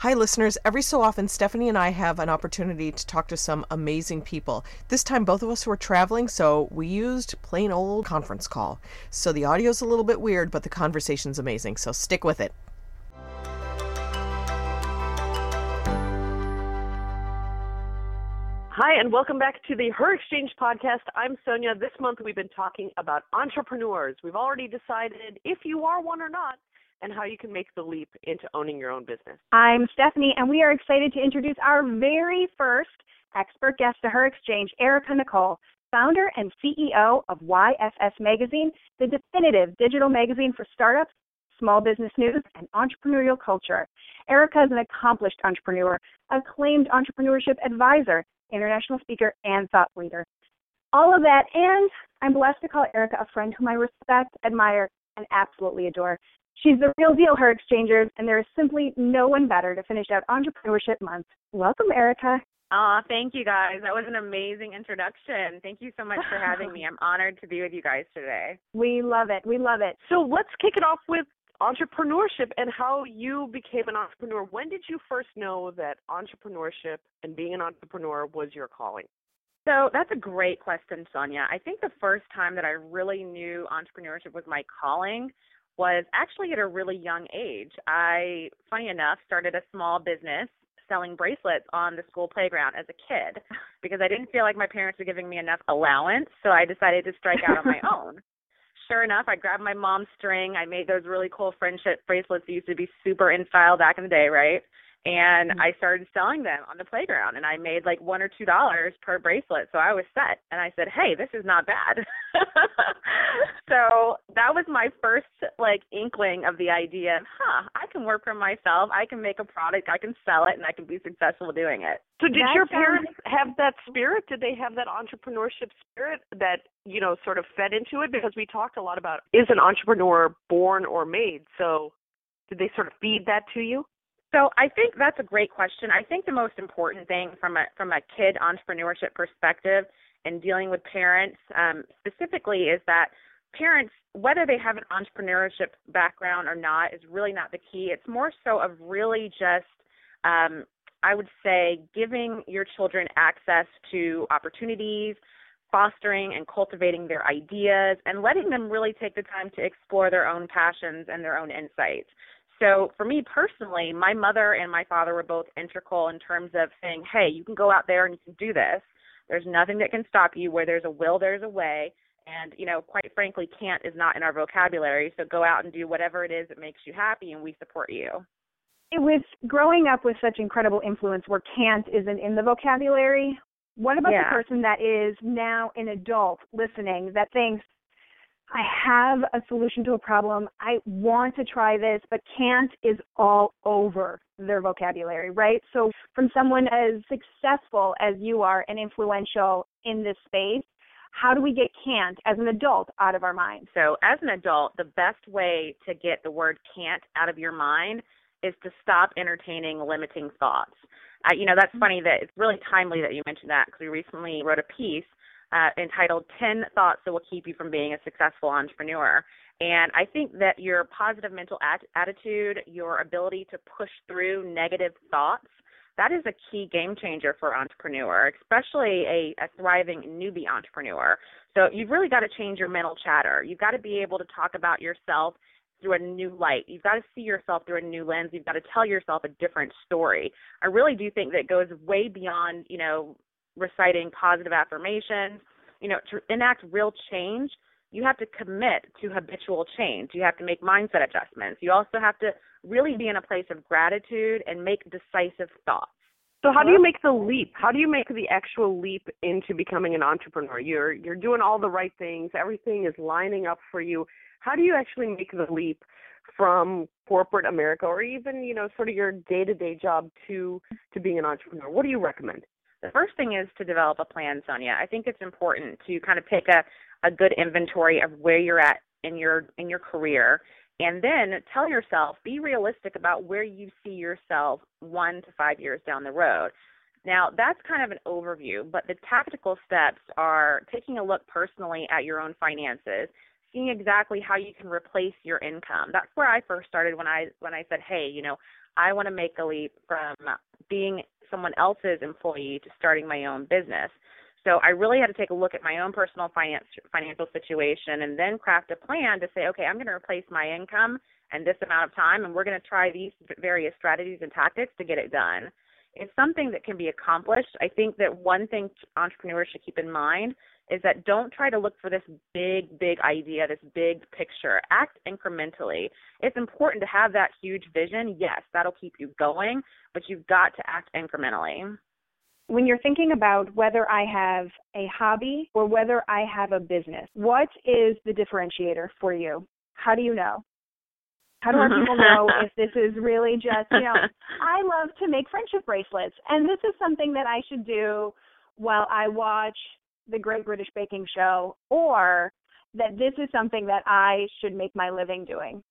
Hi, listeners. Every so often, Stephanie and I have an opportunity to talk to some amazing people. This time, both of us were traveling, so we used plain old conference call. So the audio's a little bit weird, but the conversation's amazing, so stick with it. Hi, and welcome back to the Her Exchange podcast. I'm Sonia. This month we've been talking about entrepreneurs. We've already decided if you are one or not, and how you can make the leap into owning your own business. I'm Stephanie, and we are excited to introduce our very first expert guest to her exchange, Erica Nicole, founder and CEO of YFS Magazine, the definitive digital magazine for startups, small business news, and entrepreneurial culture. Erica is an accomplished entrepreneur, acclaimed entrepreneurship advisor, international speaker, and thought leader. All of that, and I'm blessed to call Erica a friend whom I respect, admire, and absolutely adore. She's the real deal, her exchangers, and there is simply no one better to finish out Entrepreneurship Month. Welcome, Erica. Aw, thank you guys. That was an amazing introduction. Thank you so much for having me. I'm honored to be with you guys today. We love it. We love it. So let's kick it off with entrepreneurship and how you became an entrepreneur. When did you first know that entrepreneurship and being an entrepreneur was your calling? So that's a great question, Sonia. I think the first time that I really knew entrepreneurship was my calling was actually at a really young age. I, funny enough, started a small business selling bracelets on the school playground as a kid because I didn't feel like my parents were giving me enough allowance, so I decided to strike out on my own. Sure enough, I grabbed my mom's string. I made those really cool friendship bracelets that used to be super in style back in the day, right? And mm-hmm. I started selling them on the playground and I made like one or two dollars per bracelet. So I was set and I said, Hey, this is not bad. so that was my first like inkling of the idea of, huh, I can work for myself, I can make a product, I can sell it and I can be successful doing it. So did that your parents have that spirit? Did they have that entrepreneurship spirit that, you know, sort of fed into it? Because we talked a lot about is an entrepreneur born or made? So did they sort of feed that to you? So I think that's a great question. I think the most important thing from a from a kid entrepreneurship perspective and dealing with parents um, specifically is that parents, whether they have an entrepreneurship background or not, is really not the key. It's more so of really just um, I would say giving your children access to opportunities, fostering and cultivating their ideas, and letting them really take the time to explore their own passions and their own insights. So for me personally, my mother and my father were both integral in terms of saying, "Hey, you can go out there and you can do this. There's nothing that can stop you. Where there's a will, there's a way." And you know, quite frankly, can't is not in our vocabulary. So go out and do whatever it is that makes you happy, and we support you. It was growing up with such incredible influence, where can't isn't in the vocabulary, what about yeah. the person that is now an adult listening that thinks, I have a solution to a problem. I want to try this, but can't is all over their vocabulary, right? So, from someone as successful as you are and influential in this space, how do we get can't as an adult out of our mind? So, as an adult, the best way to get the word can't out of your mind is to stop entertaining limiting thoughts. Uh, you know, that's mm-hmm. funny that it's really timely that you mentioned that because we recently wrote a piece uh, entitled 10 Thoughts That Will Keep You from Being a Successful Entrepreneur. And I think that your positive mental at- attitude, your ability to push through negative thoughts, that is a key game changer for entrepreneur, especially a, a thriving newbie entrepreneur. So you've really got to change your mental chatter. You've got to be able to talk about yourself through a new light. You've got to see yourself through a new lens. You've got to tell yourself a different story. I really do think that goes way beyond, you know, reciting positive affirmations. You know, to enact real change, you have to commit to habitual change. You have to make mindset adjustments. You also have to really be in a place of gratitude and make decisive thoughts. So how do you uh-huh. make the leap? How do you make the actual leap into becoming an entrepreneur? You're you're doing all the right things. Everything is lining up for you. How do you actually make the leap from corporate America or even, you know, sort of your day-to-day job to to being an entrepreneur? What do you recommend? The first thing is to develop a plan, Sonia. I think it's important to kind of pick a, a good inventory of where you're at in your in your career and then tell yourself be realistic about where you see yourself 1 to 5 years down the road. Now, that's kind of an overview, but the tactical steps are taking a look personally at your own finances, seeing exactly how you can replace your income. That's where I first started when I when I said, "Hey, you know, I want to make a leap from being someone else's employee to starting my own business. So I really had to take a look at my own personal finance financial situation and then craft a plan to say, okay, I'm going to replace my income and this amount of time, and we're going to try these various strategies and tactics to get it done. It's something that can be accomplished. I think that one thing entrepreneurs should keep in mind is that don't try to look for this big, big idea, this big picture. Act incrementally. It's important to have that huge vision. Yes, that'll keep you going, but you've got to act incrementally. When you're thinking about whether I have a hobby or whether I have a business, what is the differentiator for you? How do you know? How do our people mm-hmm. know if this is really just, you know, I love to make friendship bracelets and this is something that I should do while I watch the Great British Baking Show or that this is something that I should make my living doing?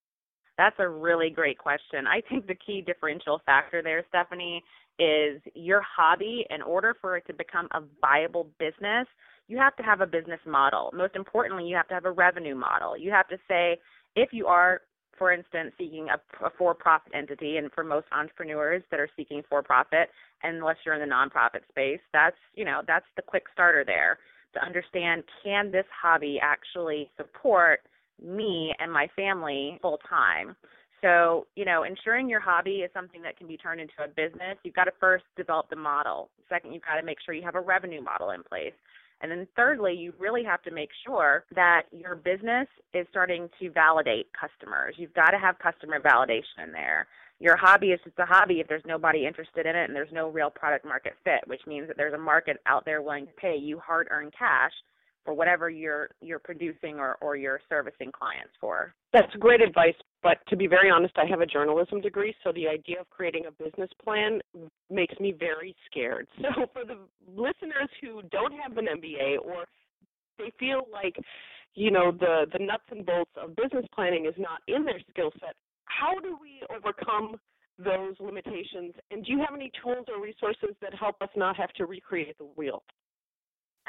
That's a really great question. I think the key differential factor there, Stephanie, is your hobby. In order for it to become a viable business, you have to have a business model. Most importantly, you have to have a revenue model. You have to say, if you are, for instance, seeking a, a for profit entity, and for most entrepreneurs that are seeking for profit, unless you're in the nonprofit space, that's, you know, that's the quick starter there to understand can this hobby actually support me and my family full time. So, you know, ensuring your hobby is something that can be turned into a business, you've got to first develop the model. Second, you've got to make sure you have a revenue model in place. And then thirdly, you really have to make sure that your business is starting to validate customers. You've got to have customer validation in there your hobby is just a hobby if there's nobody interested in it and there's no real product market fit, which means that there's a market out there willing to pay you hard earned cash for whatever you're you're producing or, or you're servicing clients for. That's great advice, but to be very honest, I have a journalism degree, so the idea of creating a business plan makes me very scared. So for the listeners who don't have an MBA or they feel like you know the the nuts and bolts of business planning is not in their skill set how do we overcome those limitations? And do you have any tools or resources that help us not have to recreate the wheel?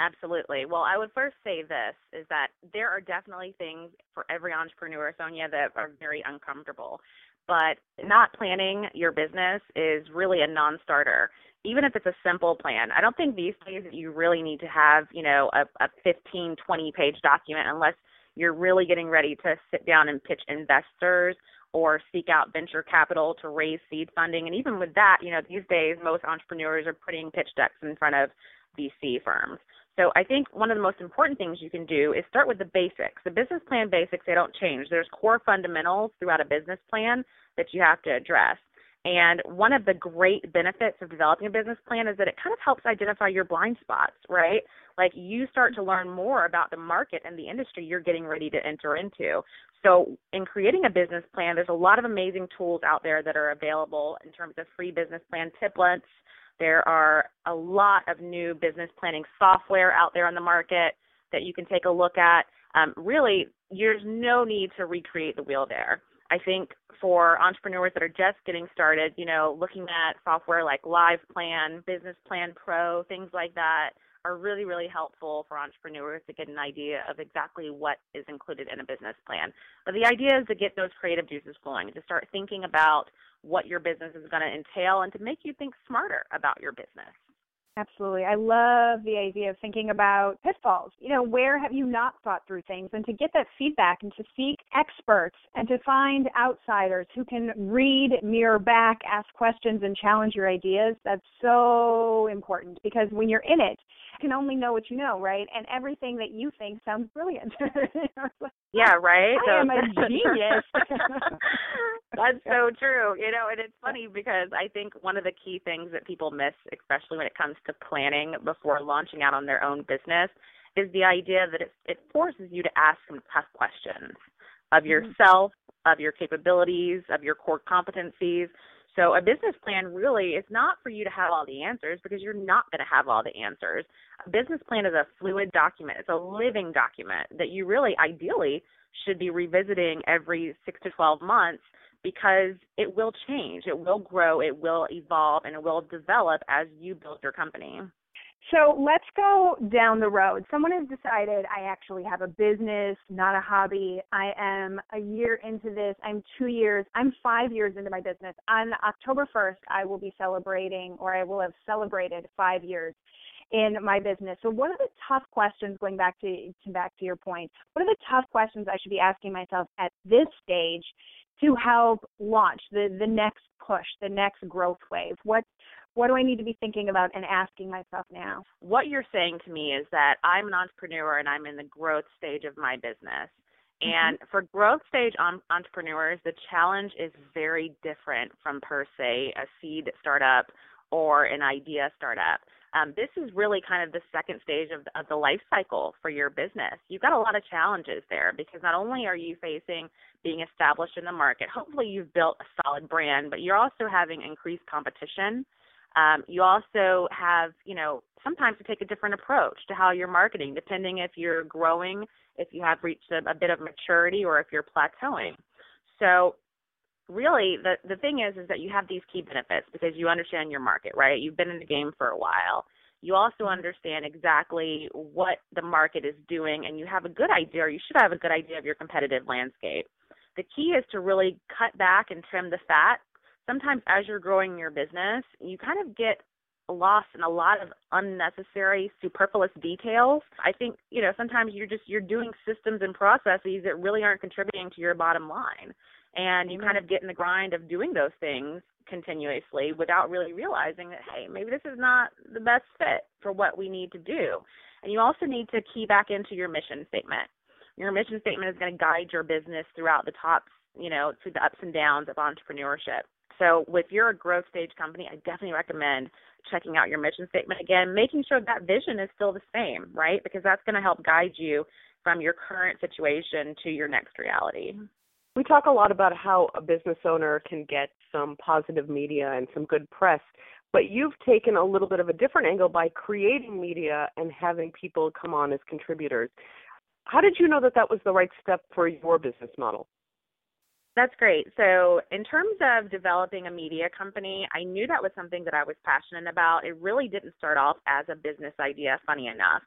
Absolutely. Well, I would first say this is that there are definitely things for every entrepreneur, Sonia, that are very uncomfortable. But not planning your business is really a non starter. Even if it's a simple plan, I don't think these days you really need to have, you know, a, a 15, 20 page document unless you're really getting ready to sit down and pitch investors or seek out venture capital to raise seed funding. And even with that, you know, these days most entrepreneurs are putting pitch decks in front of VC firms. So I think one of the most important things you can do is start with the basics. The business plan basics, they don't change. There's core fundamentals throughout a business plan that you have to address. And one of the great benefits of developing a business plan is that it kind of helps identify your blind spots, right? Like you start to learn more about the market and the industry you're getting ready to enter into. So, in creating a business plan, there's a lot of amazing tools out there that are available in terms of free business plan templates. There are a lot of new business planning software out there on the market that you can take a look at. Um, really, there's no need to recreate the wheel there. I think for entrepreneurs that are just getting started, you know, looking at software like LivePlan, Business Plan Pro, things like that are really, really helpful for entrepreneurs to get an idea of exactly what is included in a business plan. But the idea is to get those creative juices flowing, to start thinking about what your business is going to entail and to make you think smarter about your business. Absolutely. I love the idea of thinking about pitfalls. You know, where have you not thought through things? And to get that feedback and to seek experts and to find outsiders who can read, mirror back, ask questions, and challenge your ideas, that's so important because when you're in it, can only know what you know, right? And everything that you think sounds brilliant. yeah, right? I so, am a genius. That's so true. You know, and it's funny because I think one of the key things that people miss, especially when it comes to planning before launching out on their own business, is the idea that it, it forces you to ask some tough questions of mm-hmm. yourself, of your capabilities, of your core competencies. So a business plan really is not for you to have all the answers because you're not going to have all the answers. A business plan is a fluid document. It's a living document that you really ideally should be revisiting every 6 to 12 months because it will change, it will grow, it will evolve, and it will develop as you build your company. So let's go down the road. Someone has decided I actually have a business, not a hobby. I am a year into this. I'm two years. I'm five years into my business. On October 1st, I will be celebrating, or I will have celebrated five years in my business. So what are the tough questions going back to, to back to your point? What are the tough questions I should be asking myself at this stage to help launch the the next push, the next growth wave? What what do I need to be thinking about and asking myself now? What you're saying to me is that I'm an entrepreneur and I'm in the growth stage of my business. Mm-hmm. And for growth stage on, entrepreneurs, the challenge is very different from per se a seed startup or an idea startup. Um, this is really kind of the second stage of of the life cycle for your business. You've got a lot of challenges there because not only are you facing being established in the market, hopefully you've built a solid brand, but you're also having increased competition. Um, you also have, you know, sometimes to take a different approach to how you're marketing, depending if you're growing, if you have reached a, a bit of maturity, or if you're plateauing. So really the the thing is is that you have these key benefits because you understand your market, right? You've been in the game for a while. You also mm-hmm. understand exactly what the market is doing and you have a good idea or you should have a good idea of your competitive landscape. The key is to really cut back and trim the fat. Sometimes as you're growing your business, you kind of get lost in a lot of unnecessary superfluous details. I think you know sometimes you're just you're doing systems and processes that really aren't contributing to your bottom line. And you kind mm-hmm. of get in the grind of doing those things continuously without really realizing that hey maybe this is not the best fit for what we need to do. And you also need to key back into your mission statement. Your mission statement is going to guide your business throughout the tops you know through the ups and downs of entrepreneurship so if you're a growth stage company i definitely recommend checking out your mission statement again making sure that vision is still the same right because that's going to help guide you from your current situation to your next reality we talk a lot about how a business owner can get some positive media and some good press, but you've taken a little bit of a different angle by creating media and having people come on as contributors. How did you know that that was the right step for your business model? That's great. So, in terms of developing a media company, I knew that was something that I was passionate about. It really didn't start off as a business idea, funny enough.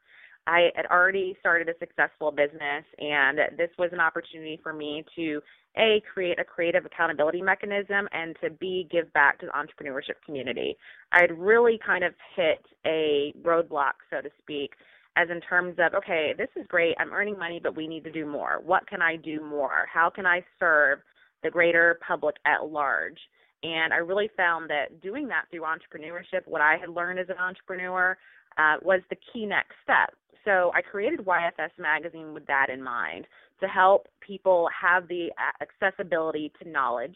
I had already started a successful business, and this was an opportunity for me to a create a creative accountability mechanism and to b give back to the entrepreneurship community. I had really kind of hit a roadblock, so to speak, as in terms of okay, this is great, I'm earning money, but we need to do more. What can I do more? How can I serve the greater public at large? And I really found that doing that through entrepreneurship, what I had learned as an entrepreneur, uh, was the key next step. So I created YFS Magazine with that in mind to help people have the accessibility to knowledge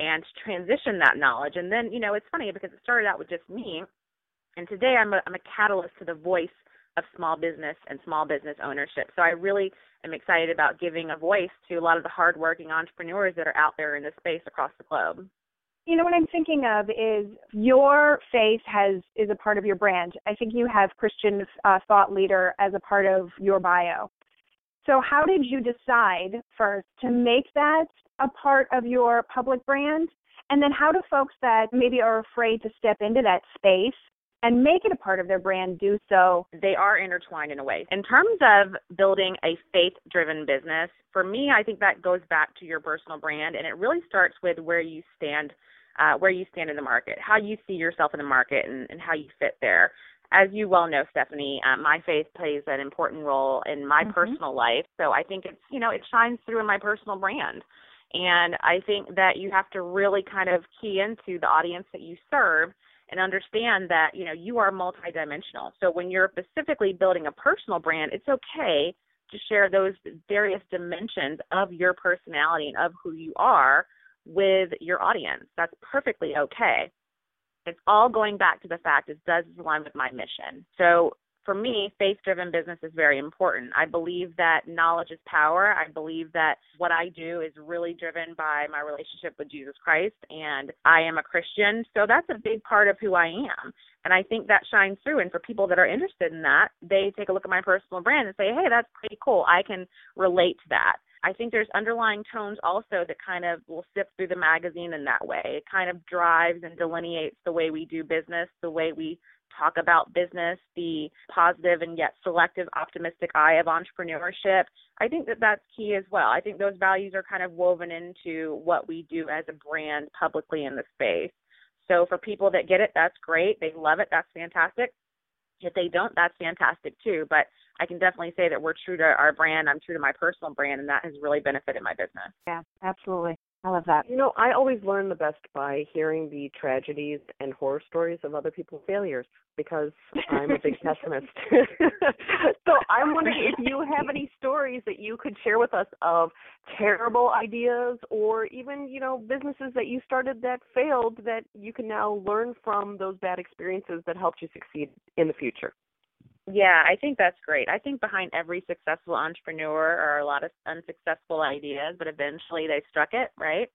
and transition that knowledge. And then, you know, it's funny because it started out with just me, and today I'm a, I'm a catalyst to the voice of small business and small business ownership. So I really am excited about giving a voice to a lot of the hardworking entrepreneurs that are out there in this space across the globe. You know what I'm thinking of is your faith has is a part of your brand. I think you have Christian uh, thought leader as a part of your bio. So how did you decide first to make that a part of your public brand? And then how do folks that maybe are afraid to step into that space and make it a part of their brand do so? They are intertwined in a way. In terms of building a faith driven business, for me, I think that goes back to your personal brand and it really starts with where you stand. Uh, where you stand in the market, how you see yourself in the market, and, and how you fit there as you well know, Stephanie, um, my faith plays an important role in my mm-hmm. personal life. So I think it's, you know, it shines through in my personal brand. And I think that you have to really kind of key into the audience that you serve and understand that, you know, you are multidimensional. So when you're specifically building a personal brand, it's okay to share those various dimensions of your personality and of who you are with your audience. That's perfectly okay it's all going back to the fact is does align with my mission? So for me, faith driven business is very important. I believe that knowledge is power. I believe that what I do is really driven by my relationship with Jesus Christ, and I am a Christian. So that's a big part of who I am. And I think that shines through. And for people that are interested in that, they take a look at my personal brand and say, hey, that's pretty cool. I can relate to that. I think there's underlying tones also that kind of will sift through the magazine in that way. It kind of drives and delineates the way we do business, the way we talk about business, the positive and yet selective, optimistic eye of entrepreneurship. I think that that's key as well. I think those values are kind of woven into what we do as a brand publicly in the space. So for people that get it, that's great. They love it. That's fantastic. If they don't, that's fantastic too. But I can definitely say that we're true to our brand. I'm true to my personal brand, and that has really benefited my business. Yeah, absolutely. I love that. You know, I always learn the best by hearing the tragedies and horror stories of other people's failures because I'm a big pessimist. so I'm wondering if you have any stories that you could share with us of terrible ideas or even, you know, businesses that you started that failed that you can now learn from those bad experiences that helped you succeed in the future. Yeah, I think that's great. I think behind every successful entrepreneur are a lot of unsuccessful ideas, but eventually they struck it, right?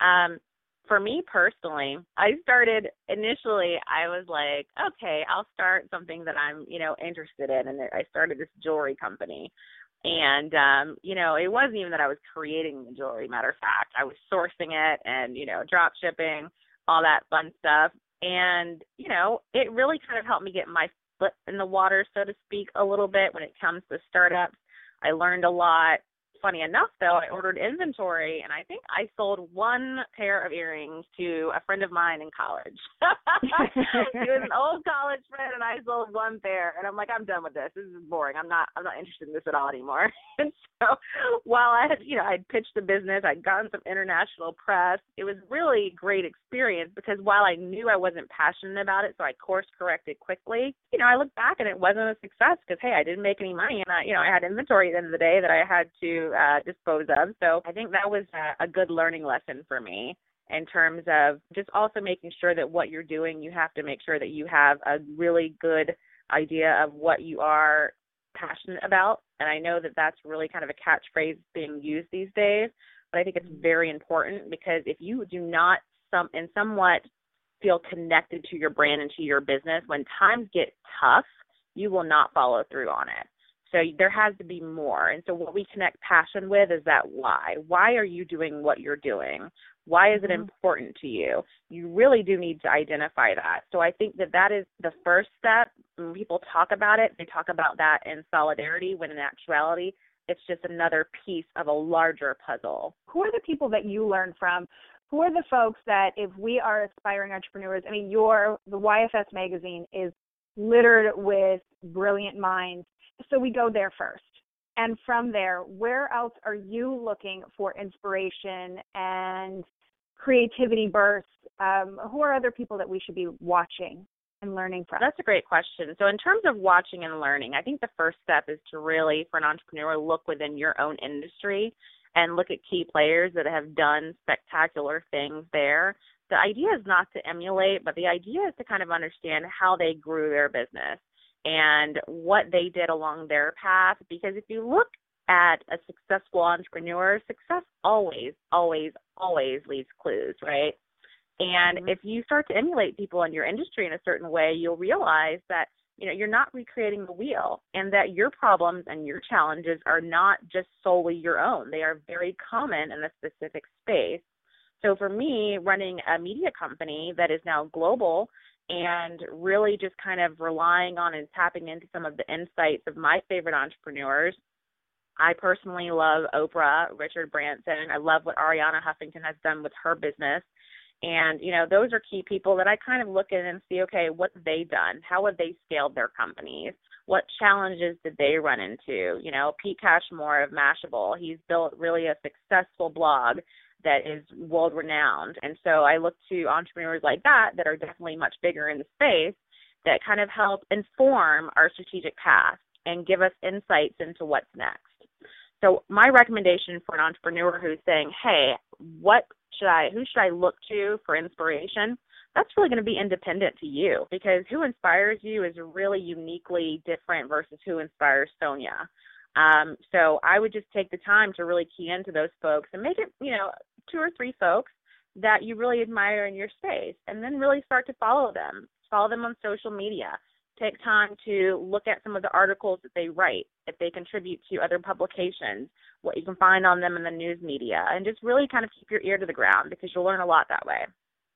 Um, for me personally, I started initially I was like, okay, I'll start something that I'm, you know, interested in and I started this jewelry company. And um, you know, it wasn't even that I was creating the jewelry, matter of fact. I was sourcing it and, you know, drop shipping, all that fun stuff. And, you know, it really kind of helped me get my foot in the water, so to speak, a little bit when it comes to startups. I learned a lot funny enough, though, I ordered inventory, and I think I sold one pair of earrings to a friend of mine in college. he was an old college friend, and I sold one pair. And I'm like, I'm done with this. This is boring. I'm not. I'm not interested in this at all anymore. and so, while I had, you know, I'd pitched the business, I'd gotten some international press. It was really great experience because while I knew I wasn't passionate about it, so I course corrected quickly. You know, I look back and it wasn't a success because hey, I didn't make any money, and I, you know, I had inventory at the end of the day that I had to uh, dispose of. So I think that was a, a good learning lesson for me in terms of just also making sure that what you're doing, you have to make sure that you have a really good idea of what you are passionate about. And I know that that's really kind of a catchphrase being used these days, but I think it's very important because if you do not some in somewhat feel connected to your brand and to your business, when times get tough, you will not follow through on it. So there has to be more. And so what we connect passion with is that why. Why are you doing what you're doing? Why is it mm-hmm. important to you? You really do need to identify that. So I think that that is the first step. When people talk about it, they talk about that in solidarity, when in actuality, it's just another piece of a larger puzzle. Who are the people that you learn from? Who are the folks that, if we are aspiring entrepreneurs, I mean, your the YFS magazine is littered with brilliant minds so we go there first. And from there, where else are you looking for inspiration and creativity bursts? Um, who are other people that we should be watching and learning from? That's a great question. So, in terms of watching and learning, I think the first step is to really, for an entrepreneur, look within your own industry and look at key players that have done spectacular things there. The idea is not to emulate, but the idea is to kind of understand how they grew their business and what they did along their path. Because if you look at a successful entrepreneur, success always, always, always leaves clues, right? And mm-hmm. if you start to emulate people in your industry in a certain way, you'll realize that you know you're not recreating the wheel and that your problems and your challenges are not just solely your own they are very common in a specific space so for me running a media company that is now global and really just kind of relying on and tapping into some of the insights of my favorite entrepreneurs. I personally love Oprah, Richard Branson. I love what Arianna Huffington has done with her business. And, you know, those are key people that I kind of look at and see, okay, what they done? How have they scaled their companies? What challenges did they run into? You know, Pete Cashmore of Mashable, he's built really a successful blog that is world renowned. And so I look to entrepreneurs like that that are definitely much bigger in the space that kind of help inform our strategic path and give us insights into what's next. So my recommendation for an entrepreneur who's saying, "Hey, what should I who should I look to for inspiration?" That's really going to be independent to you because who inspires you is really uniquely different versus who inspires Sonia. Um, so I would just take the time to really key into those folks and make it, you know, two or three folks that you really admire in your space and then really start to follow them. Follow them on social media. take time to look at some of the articles that they write, if they contribute to other publications, what you can find on them in the news media, and just really kind of keep your ear to the ground because you'll learn a lot that way.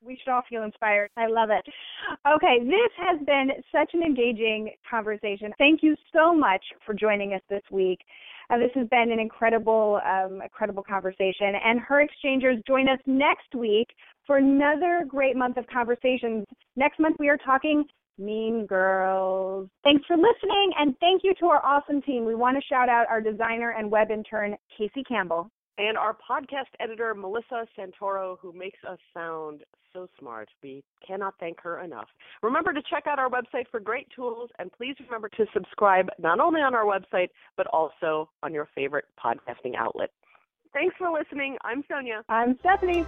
We should all feel inspired. I love it. Okay, this has been such an engaging conversation. Thank you so much for joining us this week. Uh, this has been an incredible, um, incredible conversation. And her exchangers join us next week for another great month of conversations. Next month we are talking Mean Girls. Thanks for listening, and thank you to our awesome team. We want to shout out our designer and web intern, Casey Campbell. And our podcast editor, Melissa Santoro, who makes us sound so smart. We cannot thank her enough. Remember to check out our website for great tools, and please remember to subscribe not only on our website, but also on your favorite podcasting outlet. Thanks for listening. I'm Sonia. I'm Stephanie.